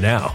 now.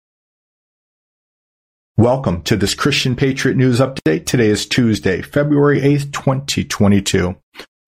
Welcome to this Christian Patriot News Update. Today is Tuesday, February 8th, 2022.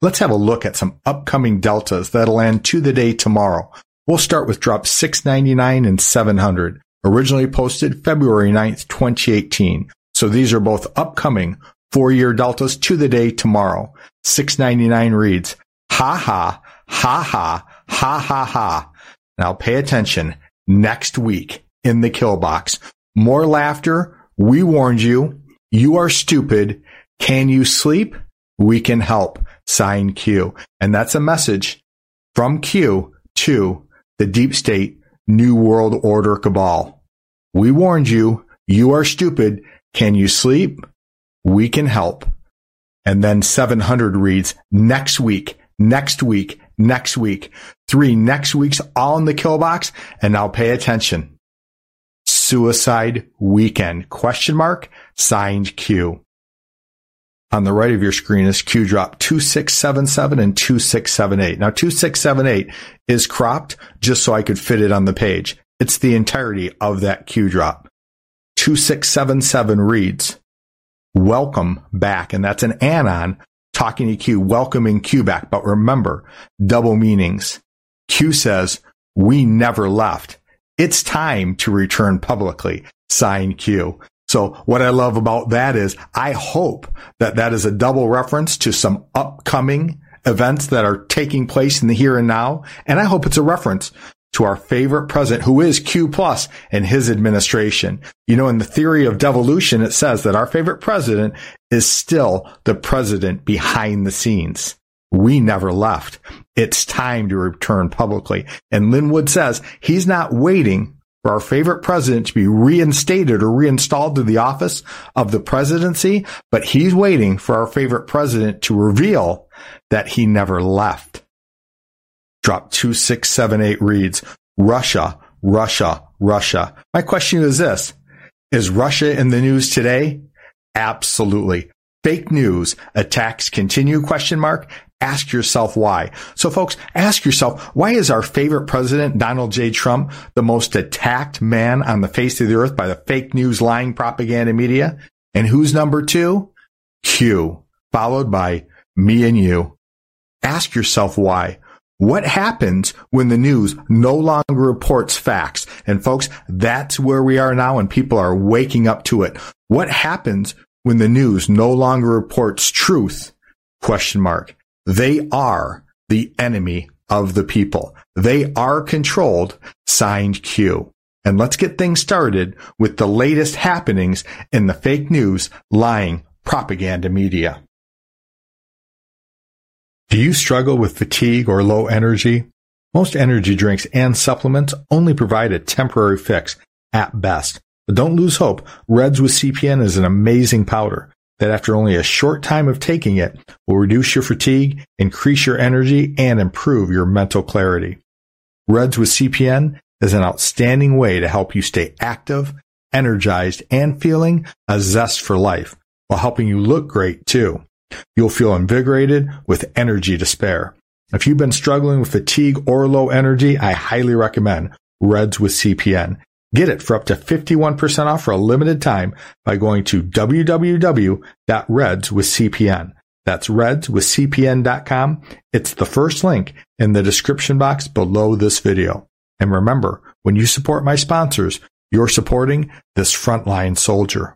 Let's have a look at some upcoming deltas that'll end to the day tomorrow. We'll start with drop 699 and 700, originally posted February 9th, 2018. So these are both upcoming four year deltas to the day tomorrow. 699 reads, ha ha, ha ha, ha ha ha. Now pay attention. Next week in the kill box, more laughter. We warned you. You are stupid. Can you sleep? We can help. Sign Q. And that's a message from Q to the deep state New World Order cabal. We warned you. You are stupid. Can you sleep? We can help. And then 700 reads next week, next week, next week. Three next weeks all in the kill box. And now pay attention. Suicide weekend question mark signed Q. On the right of your screen is Q drop 2677 and 2678. Now 2678 is cropped just so I could fit it on the page. It's the entirety of that Q drop. 2677 reads, welcome back. And that's an anon talking to Q, welcoming Q back. But remember, double meanings. Q says, we never left. It's time to return publicly. Sign Q. So what I love about that is I hope that that is a double reference to some upcoming events that are taking place in the here and now. And I hope it's a reference to our favorite president, who is Q plus and his administration. You know, in the theory of devolution, it says that our favorite president is still the president behind the scenes. We never left. It's time to return publicly. And Lin Wood says he's not waiting for our favorite president to be reinstated or reinstalled to the office of the presidency, but he's waiting for our favorite president to reveal that he never left. Drop 2678 reads, Russia, Russia, Russia. My question is this. Is Russia in the news today? Absolutely. Fake news. Attacks continue? Question mark. Ask yourself why. So folks, ask yourself, why is our favorite president, Donald J. Trump, the most attacked man on the face of the earth by the fake news lying propaganda media? And who's number two? Q, followed by me and you. Ask yourself why. What happens when the news no longer reports facts? And folks, that's where we are now and people are waking up to it. What happens when the news no longer reports truth? Question mark. They are the enemy of the people. They are controlled. Signed Q. And let's get things started with the latest happenings in the fake news lying propaganda media. Do you struggle with fatigue or low energy? Most energy drinks and supplements only provide a temporary fix at best. But don't lose hope. Reds with CPN is an amazing powder that after only a short time of taking it will reduce your fatigue, increase your energy, and improve your mental clarity. Reds with CPN is an outstanding way to help you stay active, energized, and feeling a zest for life while helping you look great too. You'll feel invigorated with energy to spare. If you've been struggling with fatigue or low energy, I highly recommend Reds with CPN. Get it for up to 51% off for a limited time by going to www.redswithcpn. That's redswithcpn.com. It's the first link in the description box below this video. And remember, when you support my sponsors, you're supporting this frontline soldier.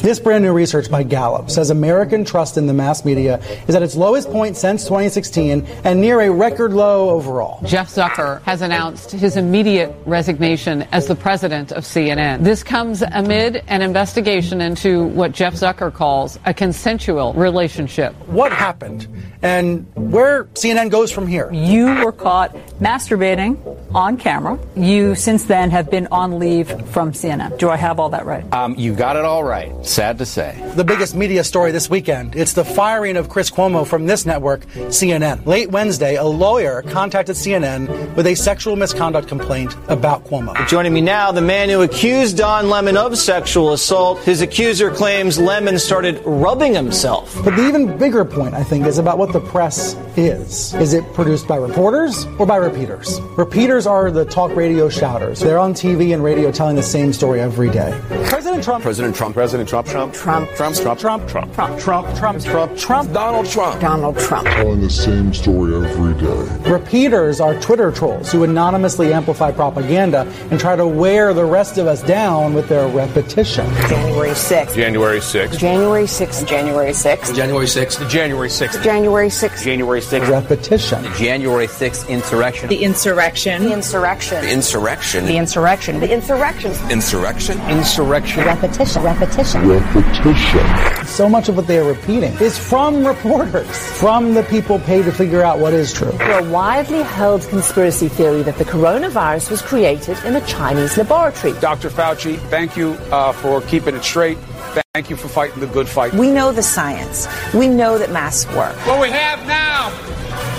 This brand new research by Gallup says American trust in the mass media is at its lowest point since 2016 and near a record low overall. Jeff Zucker has announced his immediate resignation as the president of CNN. This comes amid an investigation into what Jeff Zucker calls a consensual relationship. What happened and where CNN goes from here? You were caught masturbating on camera. You since then have been on leave from CNN. Do I have all that right? Um, you got it all right. Sad to say. The biggest media story this weekend. It's the firing of Chris Cuomo from this network, CNN. Late Wednesday, a lawyer contacted CNN with a sexual misconduct complaint about Cuomo. Joining me now, the man who accused Don Lemon of sexual assault. His accuser claims Lemon started rubbing himself. But the even bigger point, I think, is about what the press is. Is it produced by reporters or by repeaters? Repeaters are the talk radio shouters. They're on TV and radio telling the same story every day. President Trump. President Trump. President Trump. Trump. Trump. Trump. Trump. Trump. Trump. Trump. Trump. Trump. Trump. Trump. Donald Trump. Donald Trump. Telling the same story every day. Repeaters are Twitter trolls who anonymously amplify propaganda and try to wear the rest of us down with their repetition. January 6th. January 6th. January 6th. January 6th. January 6th. January 6th. January 6th. January 6th. Repetition. January 6th insurrection. The insurrection. The insurrection. The insurrection. The insurrection. The insurrection. Insurrection. Insurrection. Repetition. Repetition. Repetition. So much of what they are repeating is from reporters, from the people paid to figure out what is true. A widely held conspiracy theory that the coronavirus was created in a Chinese laboratory. Dr. Fauci, thank you uh, for keeping it straight. Thank you for fighting the good fight. We know the science. We know that masks work. What we have now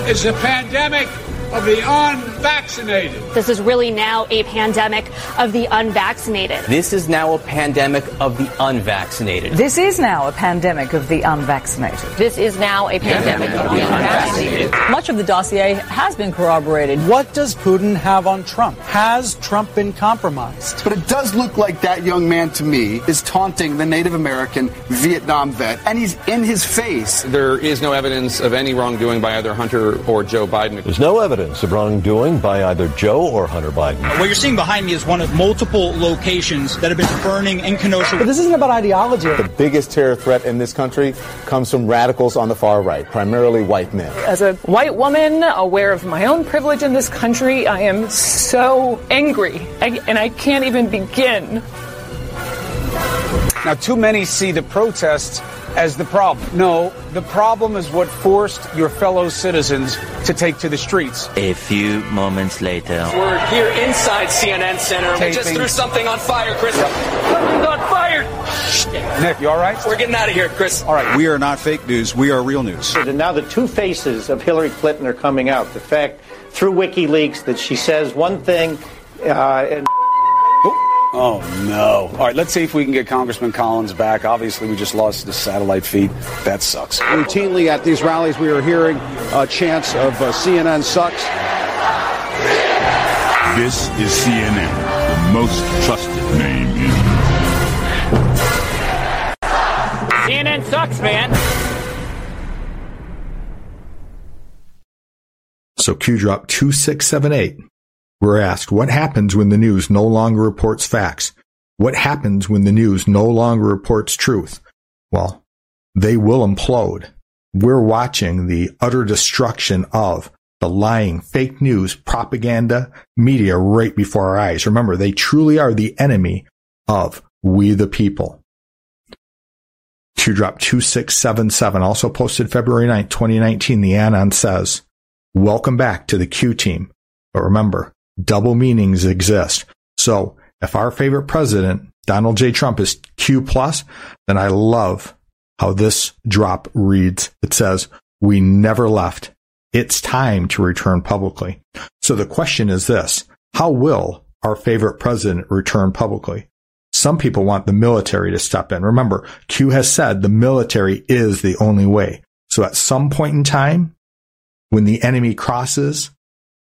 is a pandemic of the unvaccinated. This is really now a pandemic of the unvaccinated. This is now a pandemic of the unvaccinated. This is now a pandemic of the unvaccinated. This is now a pandemic of the unvaccinated. Much of the dossier has been corroborated. What does Putin have on Trump? Has Trump been compromised? But it does look like that young man to me is taunting the Native American Vietnam vet, and he's in his face. There is no evidence of any wrongdoing by either Hunter or Joe Biden. There's no evidence of wrongdoing by either Joe or Hunter Biden. What you're seeing behind me is one of multiple locations that have been burning in Kenosha. But this isn't about ideology. The biggest terror threat in this country comes from radicals on the far right, primarily white men. As a white woman, aware of my own privilege in this country, I am so angry, I, and I can't even begin. Now, too many see the protests as the problem. No, the problem is what forced your fellow citizens to take to the streets. A few moments later. We're here inside CNN Center. Taping. We just threw something on fire, Chris. Something's on fire! Nick, you all right? We're getting out of here, Chris. All right, we are not fake news. We are real news. And now the two faces of Hillary Clinton are coming out. The fact through WikiLeaks that she says one thing uh, and. Oh, no. All right, let's see if we can get Congressman Collins back. Obviously, we just lost the satellite feed. That sucks. Routinely at these rallies, we are hearing a chants of uh, CNN sucks. This is CNN, the most trusted name in. CNN sucks, man. So Q drop 2678. We're asked, what happens when the news no longer reports facts? What happens when the news no longer reports truth? Well, they will implode. We're watching the utter destruction of the lying, fake news, propaganda, media right before our eyes. Remember, they truly are the enemy of we the people. Q drop 2677 also posted February 9th, 2019. The Anon says, welcome back to the Q team. But remember, double meanings exist. So if our favorite president, Donald J. Trump is Q plus, then I love how this drop reads. It says, we never left. It's time to return publicly. So the question is this, how will our favorite president return publicly? Some people want the military to step in. Remember, Q has said the military is the only way. So at some point in time, when the enemy crosses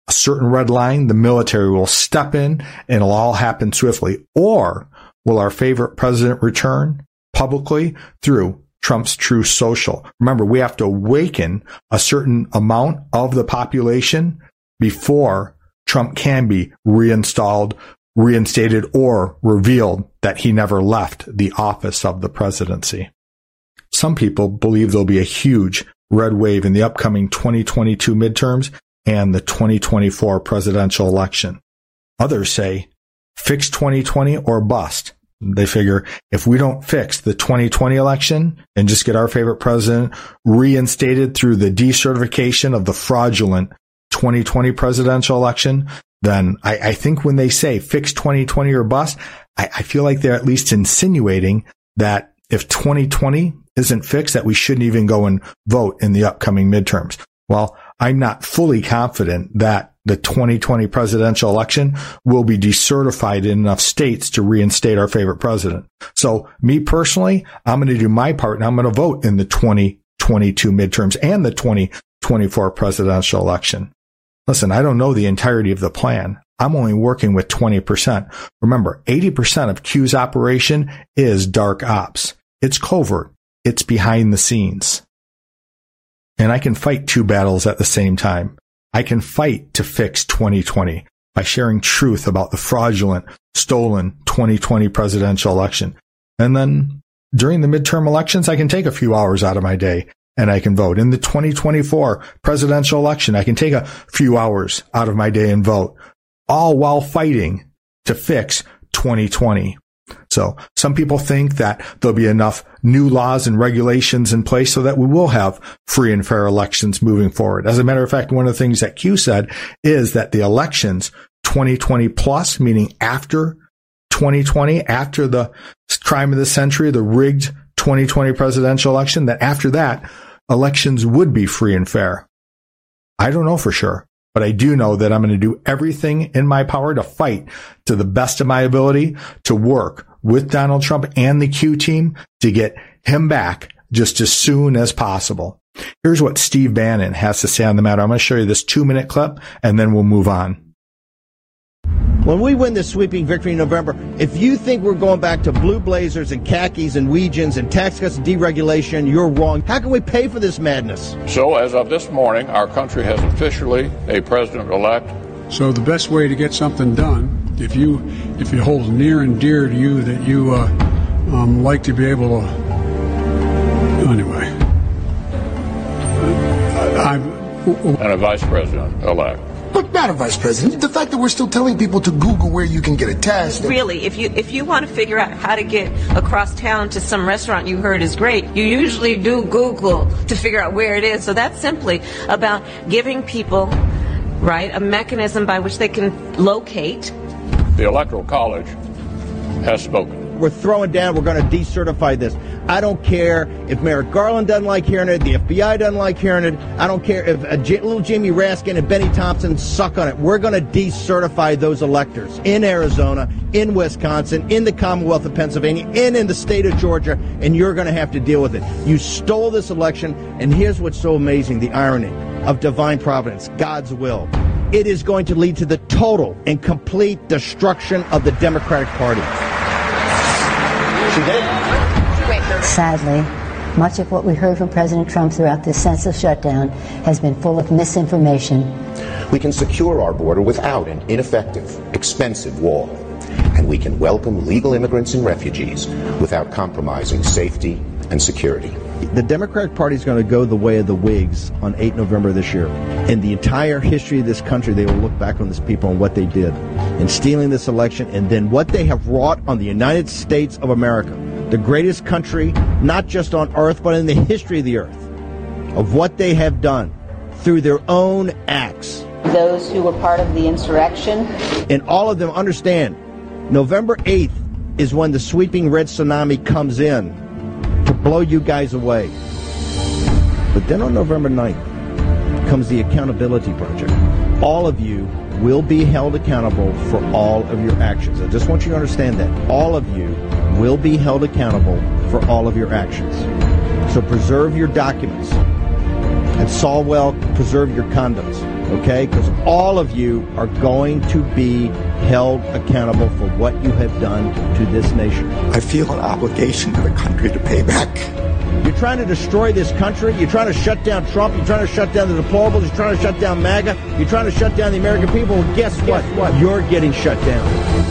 a certain red line, the military will step in and it'll all happen swiftly. Or will our favorite president return publicly through Trump's Truth Social? Remember, we have to awaken a certain amount of the population before Trump can be reinstalled reinstated or revealed that he never left the office of the presidency. Some people believe there'll be a huge red wave in the upcoming 2022 midterms and the 2024 presidential election. Others say fix 2020 or bust. They figure if we don't fix the 2020 election and just get our favorite president reinstated through the decertification of the fraudulent 2020 presidential election, then I, I think when they say fix 2020 or bust, I, I feel like they're at least insinuating that if 2020 isn't fixed, that we shouldn't even go and vote in the upcoming midterms. Well, I'm not fully confident that the 2020 presidential election will be decertified in enough states to reinstate our favorite president. So me personally, I'm going to do my part and I'm going to vote in the 2022 midterms and the 2024 presidential election. Listen, I don't know the entirety of the plan. I'm only working with 20%. Remember, 80% of Q's operation is dark ops. It's covert. It's behind the scenes. And I can fight two battles at the same time. I can fight to fix 2020 by sharing truth about the fraudulent, stolen 2020 presidential election. And then during the midterm elections, I can take a few hours out of my day and I can vote. In the 2024 presidential election, I can take a few hours out of my day and vote, all while fighting to fix 2020. So some people think that there'll be enough new laws and regulations in place so that we will have free and fair elections moving forward. As a matter of fact, one of the things that Q said is that the elections 2020 plus, meaning after 2020, after the crime of the century, the rigged 2020 presidential election, that after that, elections would be free and fair. I don't know for sure, but I do know that I'm going to do everything in my power to fight to the best of my ability to work with Donald Trump and the Q team to get him back just as soon as possible. Here's what Steve Bannon has to say on the matter. I'm going to show you this two minute clip and then we'll move on. When we win this sweeping victory in November, if you think we're going back to blue blazers and khakis and Weejuns and tax cuts and deregulation, you're wrong. How can we pay for this madness? So, as of this morning, our country has officially a president elect. So, the best way to get something done, if you if it holds near and dear to you that you uh, um, like to be able to, anyway, I'm and a vice president elect. But Madam Vice President, the fact that we're still telling people to Google where you can get a test. Really, if you if you want to figure out how to get across town to some restaurant you heard is great, you usually do Google to figure out where it is. So that's simply about giving people, right, a mechanism by which they can locate. The Electoral College has spoken. We're throwing down. We're going to decertify this. I don't care if Merrick Garland doesn't like hearing it, the FBI doesn't like hearing it. I don't care if uh, J- little Jimmy Raskin and Bennie Thompson suck on it. We're going to decertify those electors in Arizona, in Wisconsin, in the Commonwealth of Pennsylvania, and in the state of Georgia, and you're going to have to deal with it. You stole this election, and here's what's so amazing the irony of divine providence, God's will. It is going to lead to the total and complete destruction of the Democratic Party. She did. Sadly, much of what we heard from President Trump throughout this senseless shutdown has been full of misinformation. We can secure our border without an ineffective, expensive wall. And we can welcome legal immigrants and refugees without compromising safety and security. The Democratic Party is going to go the way of the Whigs on 8 November this year. In the entire history of this country, they will look back on this people and what they did in stealing this election and then what they have wrought on the United States of America, the greatest country, not just on earth, but in the history of the earth, of what they have done through their own acts. Those who were part of the insurrection. And all of them understand November 8th is when the sweeping red tsunami comes in to blow you guys away. But then on November 9th comes the Accountability Project. All of you will be held accountable for all of your actions. I just want you to understand that. All of you will be held accountable for all of your actions. So preserve your documents. And Swalwell, preserve your condoms. Okay? Because all of you are going to be held accountable for what you have done to this nation. I feel an obligation to the country to pay back You're trying to destroy this country. You're trying to shut down Trump. You're trying to shut down the deplorables. You're trying to shut down MAGA. You're trying to shut down the American people. Well, guess what? what? You're getting shut down.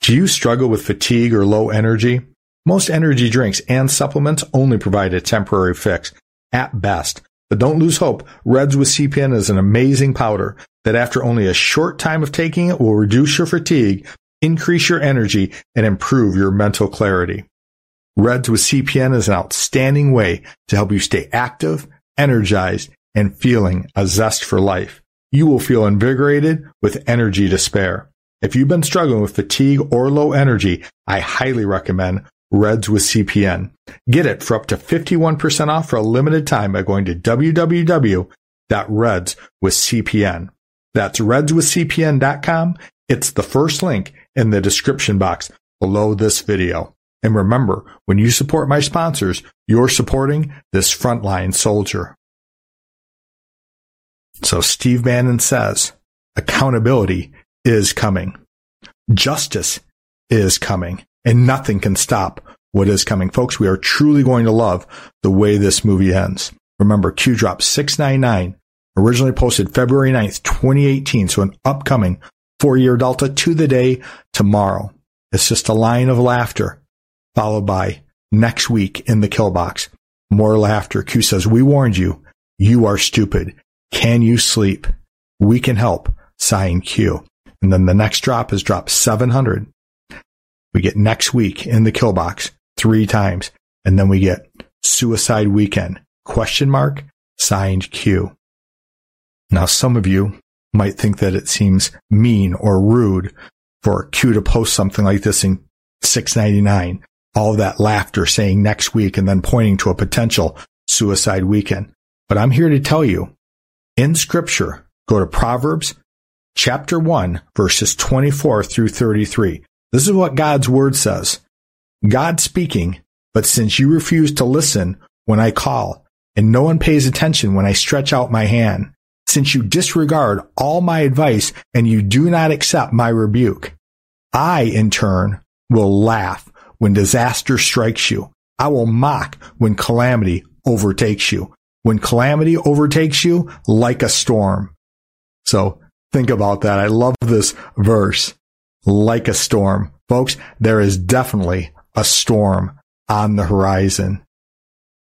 Do you struggle with fatigue or low energy? Most energy drinks and supplements only provide a temporary fix, at best. But don't lose hope. Reds with CPN is an amazing powder that after only a short time of taking it will reduce your fatigue, increase your energy, and improve your mental clarity. Reds with CPN is an outstanding way to help you stay active, energized, and feeling a zest for life. You will feel invigorated with energy to spare. If you've been struggling with fatigue or low energy, I highly recommend Reds with CPN. Get it for up to 51% off for a limited time by going to www.redswithcpn. That's redswithcpn.com. It's the first link in the description box below this video. And remember, when you support my sponsors, you're supporting this frontline soldier. So Steve Bannon says, accountability is coming. Justice is coming and nothing can stop what is coming. Folks, we are truly going to love the way this movie ends. Remember, Q Drop 699, originally posted February 9th, 2018. So an upcoming four year Delta to the day tomorrow. It's just a line of laughter followed by next week in the kill box. More laughter. Q says, we warned you. You are stupid. Can you sleep? We can help. Sign Q. And then the next drop is drop 700. We get next week in the kill box three times. And then we get suicide weekend question mark signed Q. Now, some of you might think that it seems mean or rude for Q to post something like this in 699. All that laughter saying next week and then pointing to a potential suicide weekend. But I'm here to tell you in scripture, go to Proverbs chapter 1 verses 24 through 33. This is what God's word says. God speaking, but since you refuse to listen when I call and no one pays attention when I stretch out my hand, since you disregard all my advice and you do not accept my rebuke, I in turn will laugh when disaster strikes you. I will mock when calamity overtakes you. When calamity overtakes you like a storm. So think about that. I love this verse. Like a storm. Folks, there is definitely a storm on the horizon.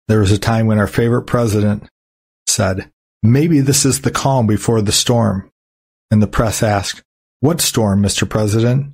There was a time when our favorite president said, maybe this is the calm before the storm. And the press asked, what storm, Mr. President?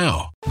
now.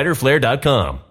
fighterflare.com.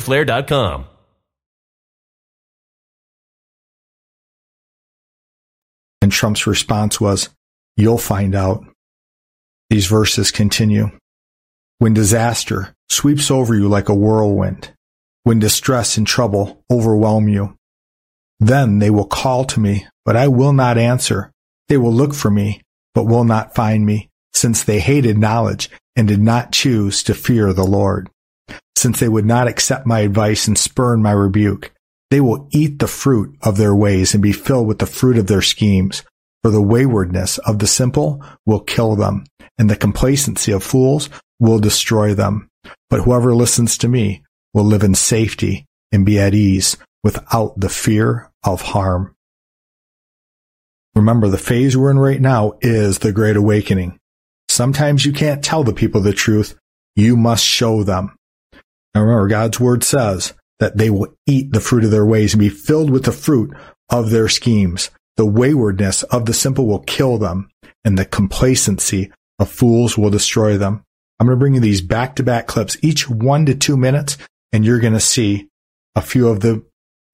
fighterflare.com. And Trump's response was, You'll find out. These verses continue. When disaster sweeps over you like a whirlwind, when distress and trouble overwhelm you, then they will call to me, but I will not answer. They will look for me, but will not find me, since they hated knowledge and did not choose to fear the Lord since they would not accept my advice and spurn my rebuke. They will eat the fruit of their ways and be filled with the fruit of their schemes. For the waywardness of the simple will kill them, and the complacency of fools will destroy them. But whoever listens to me will live in safety and be at ease without the fear of harm. Remember, the phase we're in right now is the Great Awakening. Sometimes you can't tell the people the truth. You must show them. Now remember, God's word says that they will eat the fruit of their ways and be filled with the fruit of their schemes. The waywardness of the simple will kill them, and the complacency of fools will destroy them. I'm going to bring you these back to back clips, each one to two minutes, and you're going to see a few of the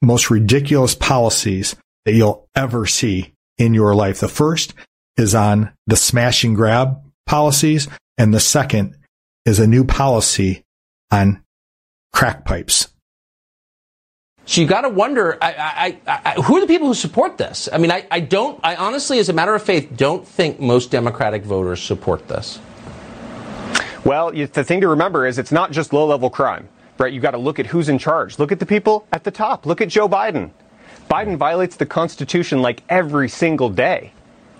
most ridiculous policies that you'll ever see in your life. The first is on the smash and grab policies, and the second is a new policy on crack pipes. So you got to wonder, I, I, I, who are the people who support this? I mean, I, don't, I honestly, as a matter of faith, don't think most Democratic voters support this. Well, the thing to remember is it's not just low level crime, right? You've got to look at who's in charge. Look at the people at the top. Look at Joe Biden. Biden violates the Constitution like every single day,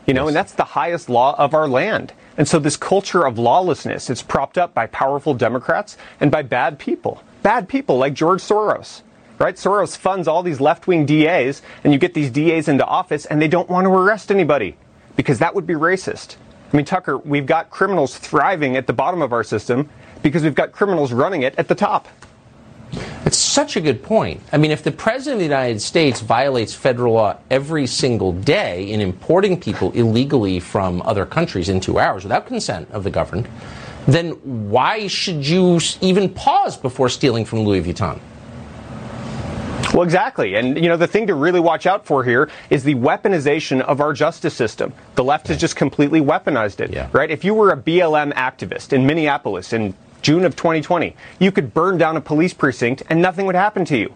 you know, yes. and that's the highest law of our land. And so this culture of lawlessness is propped up by powerful Democrats and by bad people bad people like George Soros. Right? Soros funds all these left wing DAs, and you get these DAs into office, and they don't want to arrest anybody because that would be racist. I mean, Tucker, we've got criminals thriving at the bottom of our system because we've got criminals running it at the top. It's such a good point. I mean, if the President of the United States violates federal law every single day in importing people illegally from other countries into ours without consent of the governed, then why should you even pause before stealing from Louis Vuitton? Well, exactly. And, you know, the thing to really watch out for here is the weaponization of our justice system. The left has just completely weaponized it, yeah. right? If you were a BLM activist in Minneapolis in June of 2020, you could burn down a police precinct and nothing would happen to you.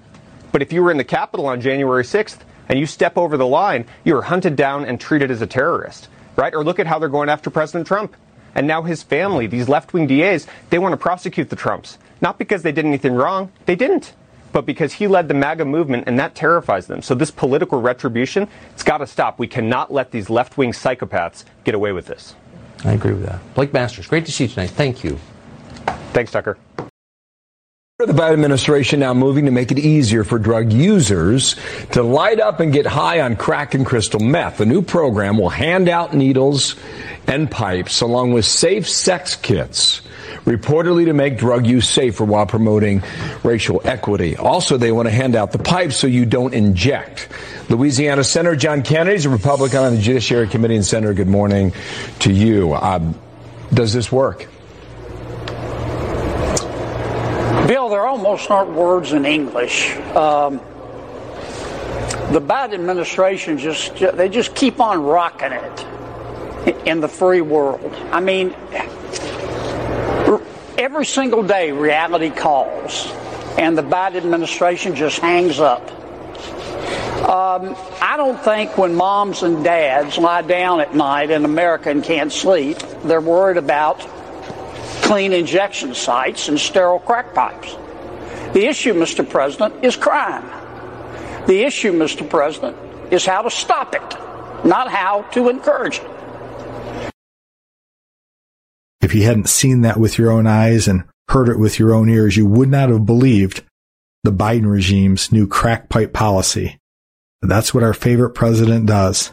But if you were in the Capitol on January 6th and you step over the line, you are hunted down and treated as a terrorist, right? Or look at how they're going after President Trump. And now his family, these left wing DAs, they want to prosecute the Trumps. Not because they did anything wrong, they didn't. But because he led the MAGA movement and that terrifies them. So this political retribution, it's got to stop. We cannot let these left wing psychopaths get away with this. I agree with that. Blake Masters, great to see you tonight. Thank you. Thanks, Tucker. The Biden administration now moving to make it easier for drug users to light up and get high on crack and crystal meth. The new program will hand out needles and pipes along with safe sex kits reportedly to make drug use safer while promoting racial equity. Also, they want to hand out the pipes so you don't inject. Louisiana Senator John Kennedy is a Republican on the Judiciary Committee and Senator, good morning to you. Um, does this work? Bill, there almost aren't words in English. Um, the Biden administration just they just keep on rocking it. in the free world. I mean, every single day reality calls, and the Biden administration just hangs up. Um, I don't think when moms and dads lie down at night in America and can't sleep, they're worried about clean injection sites and sterile crack pipes. The issue, Mr. President, is crime. The issue, Mr. President, is how to stop it, not how to encourage it. If you hadn't seen that with your own eyes and heard it with your own ears, you would not have believed the Biden regime's new crack pipe policy. That's what our favorite president does.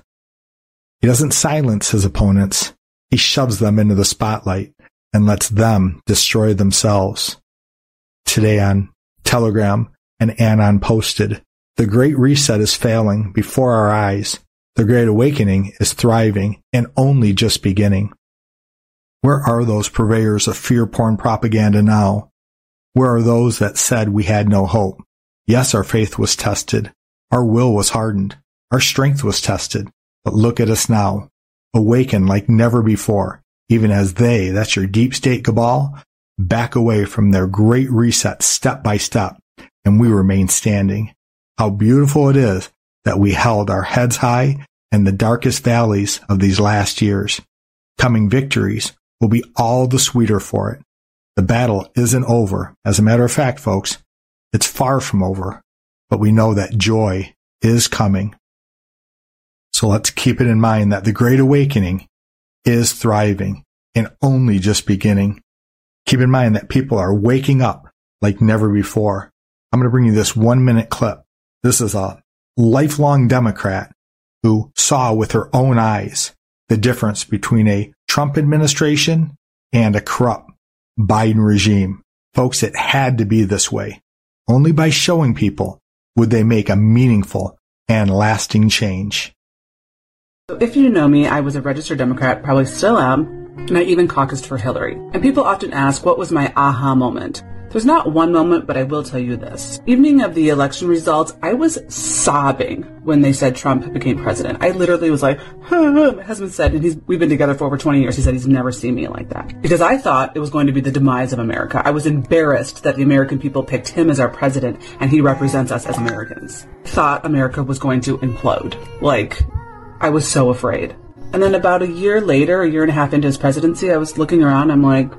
He doesn't silence his opponents. He shoves them into the spotlight and lets them destroy themselves. Today on Telegram and Anon posted, the Great Reset is failing before our eyes. The Great Awakening is thriving and only just beginning. Where are those purveyors of fear porn propaganda now? Where are those that said we had no hope? Yes, our faith was tested. Our will was hardened. Our strength was tested. But look at us now, awakened like never before, even as they, that's your deep state cabal, back away from their great reset step by step, and we remain standing. How beautiful it is that we held our heads high in the darkest valleys of these last years. Coming victories will be all the sweeter for it. The battle isn't over. As a matter of fact, folks, it's far from over, but we know that joy is coming. So let's keep it in mind that the Great Awakening is thriving and only just beginning. Keep in mind that people are waking up like never before. I'm going to bring you this one minute clip. This is a lifelong Democrat who saw with her own eyes the difference between a Trump administration and a corrupt Biden regime. Folks, it had to be this way. Only by showing people would they make a meaningful and lasting change. If you know me, I was a registered Democrat, probably still am, and I even caucused for Hillary. And people often ask, what was my aha moment? There's not one moment, but I will tell you this. Evening of the election results, I was sobbing when they said Trump became president. I literally was like, my husband said, and he's, we've been together for over 20 years, he said he's never seen me like that. Because I thought it was going to be the demise of America. I was embarrassed that the American people picked him as our president and he represents us as Americans. Thought America was going to implode. Like, I was so afraid. And then about a year later, a year and a half into his presidency, I was looking around, I'm like,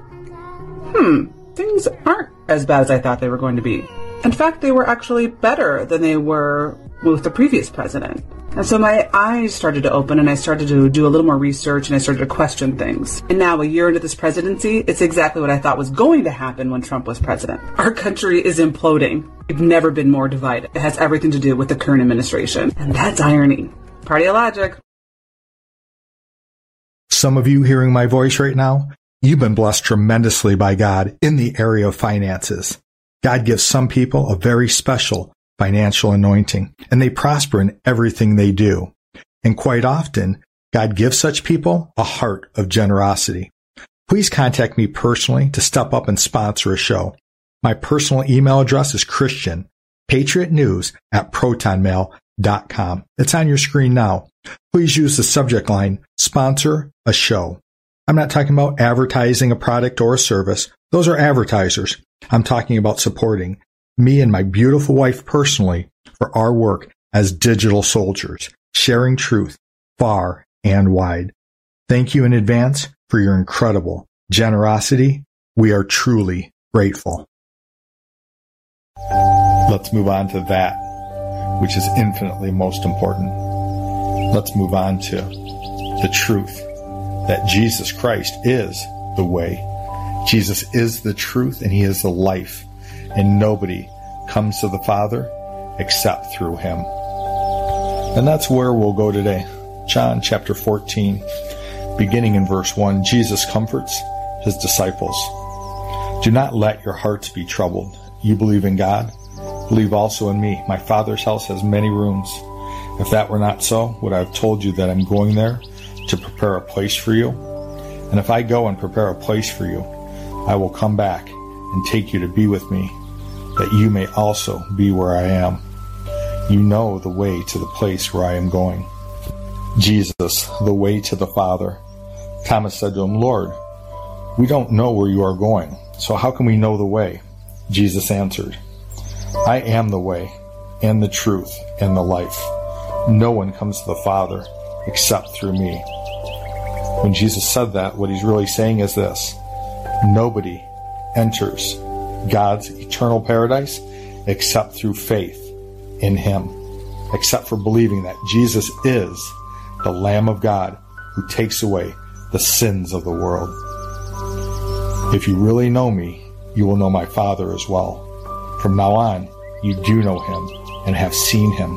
hmm, things aren't as bad as I thought they were going to be. In fact, they were actually better than they were with the previous president. And so my eyes started to open and I started to do a little more research and I started to question things. And now, a year into this presidency, it's exactly what I thought was going to happen when Trump was president. Our country is imploding. We've never been more divided. It has everything to do with the current administration. And that's irony. Party logic. Some of you hearing my voice right now, You've been blessed tremendously by God in the area of finances. God gives some people a very special financial anointing, and they prosper in everything they do. And quite often, God gives such people a heart of generosity. Please contact me personally to step up and sponsor a show. My personal email address is Christian, Patriot News at protonmail.com. It's on your screen now. Please use the subject line, sponsor a show. I'm not talking about advertising a product or a service. Those are advertisers. I'm talking about supporting me and my beautiful wife personally for our work as digital soldiers, sharing truth far and wide. Thank you in advance for your incredible generosity. We are truly grateful. Let's move on to that, which is infinitely most important. Let's move on to the truth that Jesus Christ is the way. Jesus is the truth and he is the life. And nobody comes to the Father except through him. And that's where we'll go today. John chapter 14, beginning in verse 1, Jesus comforts his disciples. Do not let your hearts be troubled. You believe in God, believe also in me. My Father's house has many rooms. If that were not so, would I have told you that I'm going there to prepare a place for you. And if I go and prepare a place for you, I will come back and take you to be with me, that you may also be where I am. You know the way to the place where I am going. Jesus, the way to the Father. Thomas said to him, Lord, we don't know where you are going, so how can we know the way? Jesus answered, I am the way, and the truth, and the life. No one comes to the Father except through me. When Jesus said that, what he's really saying is this nobody enters God's eternal paradise except through faith in him, except for believing that Jesus is the Lamb of God who takes away the sins of the world. If you really know me, you will know my Father as well. From now on, you do know him and have seen him.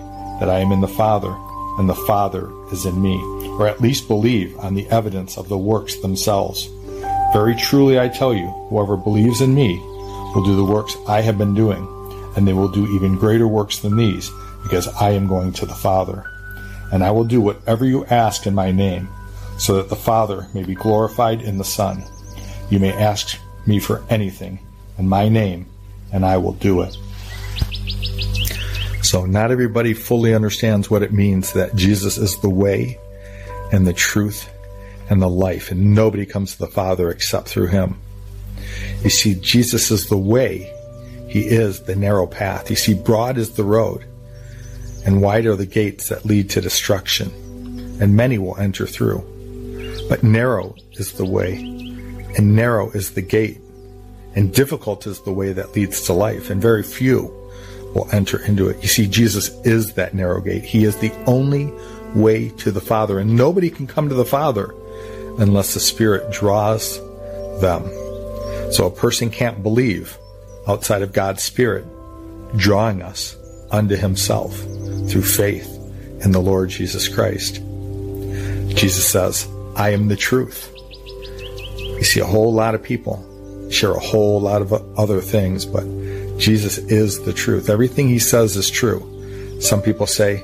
that I am in the Father, and the Father is in me, or at least believe on the evidence of the works themselves. Very truly I tell you, whoever believes in me will do the works I have been doing, and they will do even greater works than these, because I am going to the Father. And I will do whatever you ask in my name, so that the Father may be glorified in the Son. You may ask me for anything in my name, and I will do it. So, not everybody fully understands what it means that Jesus is the way and the truth and the life, and nobody comes to the Father except through him. You see, Jesus is the way, he is the narrow path. You see, broad is the road, and wide are the gates that lead to destruction, and many will enter through. But narrow is the way, and narrow is the gate, and difficult is the way that leads to life, and very few will enter into it. You see, Jesus is that narrow gate. He is the only way to the Father, and nobody can come to the Father unless the Spirit draws them. So a person can't believe outside of God's Spirit drawing us unto Himself through faith in the Lord Jesus Christ. Jesus says, I am the truth. You see, a whole lot of people share a whole lot of other things, but Jesus is the truth. Everything He says is true. Some people say,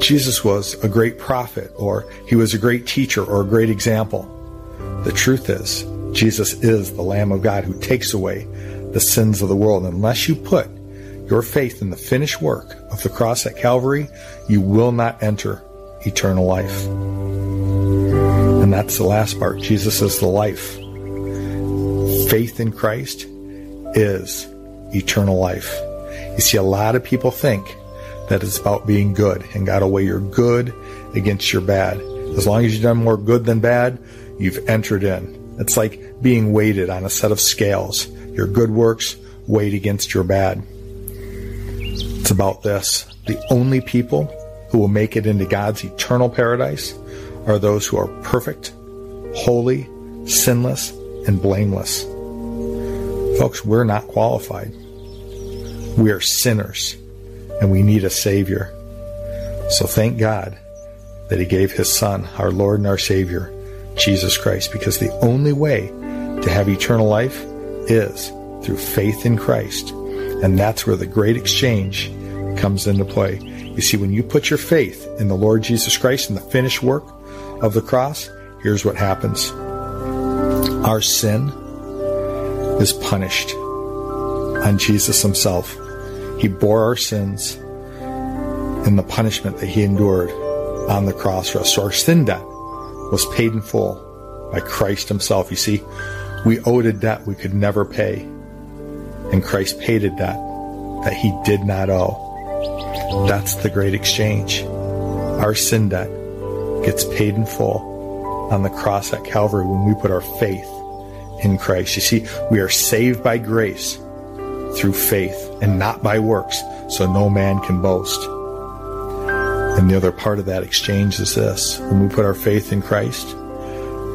Jesus was a great prophet, or he was a great teacher, or a great example. The truth is, Jesus is the Lamb of God who takes away the sins of the world. Unless you put your faith in the finished work of the cross at Calvary, you will not enter eternal life. And that's the last part. Jesus is the life. Faith in Christ is eternal life. You see, a lot of people think that it's about being good and got to weigh your good against your bad. As long as you've done more good than bad, you've entered in. It's like being weighted on a set of scales. Your good works weighed against your bad. It's about this. The only people who will make it into God's eternal paradise are those who are perfect, holy, sinless, and blameless. Folks, we're not qualified. We are sinners and we need a Savior. So thank God that He gave His Son, our Lord and our Savior, Jesus Christ, because the only way to have eternal life is through faith in Christ. And that's where the great exchange comes into play. You see, when you put your faith in the Lord Jesus Christ and the finished work of the cross, here's what happens. Our sin is punished on Jesus himself. He bore our sins and the punishment that he endured on the cross for us. So our sin debt was paid in full by Christ himself. You see, we owed a debt we could never pay. And Christ paid a debt that he did not owe. That's the great exchange. Our sin debt gets paid in full on the cross at Calvary when we put our faith in Christ. You see, we are saved by grace through faith and not by works, so no man can boast. And the other part of that exchange is this when we put our faith in Christ,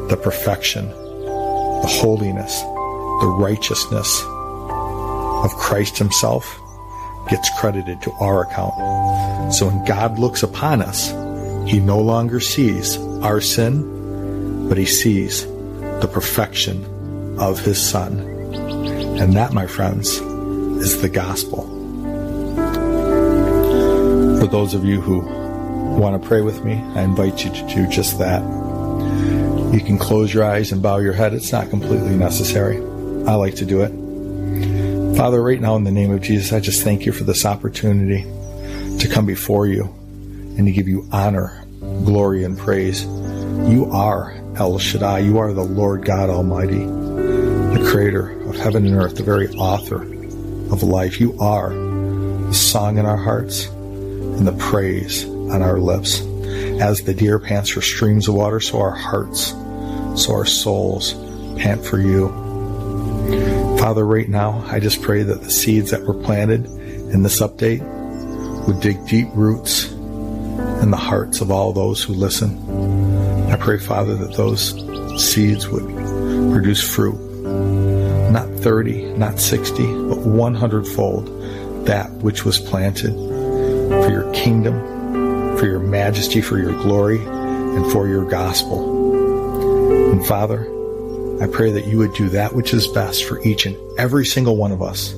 the perfection, the holiness, the righteousness of Christ Himself gets credited to our account. So when God looks upon us, He no longer sees our sin, but he sees the perfection of his Son. And that, my friends, is the gospel. For those of you who want to pray with me, I invite you to do just that. You can close your eyes and bow your head. It's not completely necessary. I like to do it. Father, right now in the name of Jesus, I just thank you for this opportunity to come before you and to give you honor, glory, and praise. You are El Shaddai. You are the Lord God Almighty, the creator of heaven and earth, the very author of life. You are the song in our hearts and the praise on our lips. As the deer pants for streams of water, so our hearts, so our souls pant for you. Father, right now, I just pray that the seeds that were planted in this update would dig deep roots in the hearts of all those who listen. I pray, Father, that those seeds would produce fruit, 30, not 60, but 100 fold that which was planted for your kingdom, for your majesty, for your glory, and for your gospel. And Father, I pray that you would do that which is best for each and every single one of us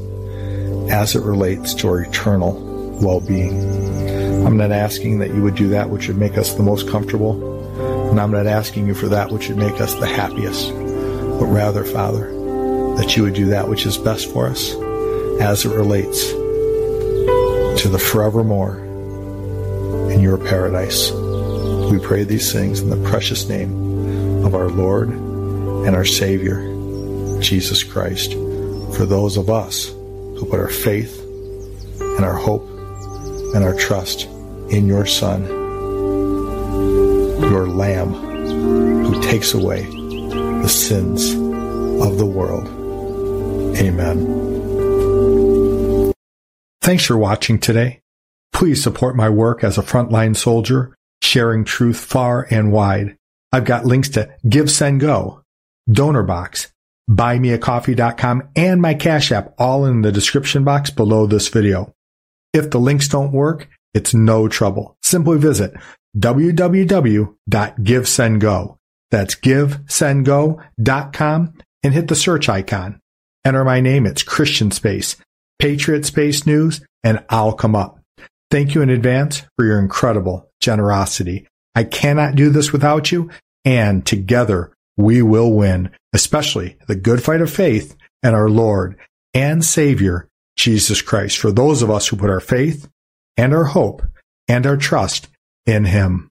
as it relates to our eternal well being. I'm not asking that you would do that which would make us the most comfortable, and I'm not asking you for that which would make us the happiest, but rather, Father, that you would do that which is best for us as it relates to the forevermore in your paradise. We pray these things in the precious name of our Lord and our Savior, Jesus Christ, for those of us who put our faith and our hope and our trust in your Son, your Lamb, who takes away the sins of the world. Amen. Thanks for watching today. Please support my work as a frontline soldier, sharing truth far and wide. I've got links to Give, Send, Go, Donor Box, BuyMeACoffee.com, and my Cash App all in the description box below this video. If the links don't work, it's no trouble. Simply visit www.givesendgo. That's givesendgo.com and hit the search icon. Enter my name. It's Christian Space, Patriot Space News, and I'll come up. Thank you in advance for your incredible generosity. I cannot do this without you, and together we will win, especially the good fight of faith and our Lord and Savior, Jesus Christ, for those of us who put our faith and our hope and our trust in Him.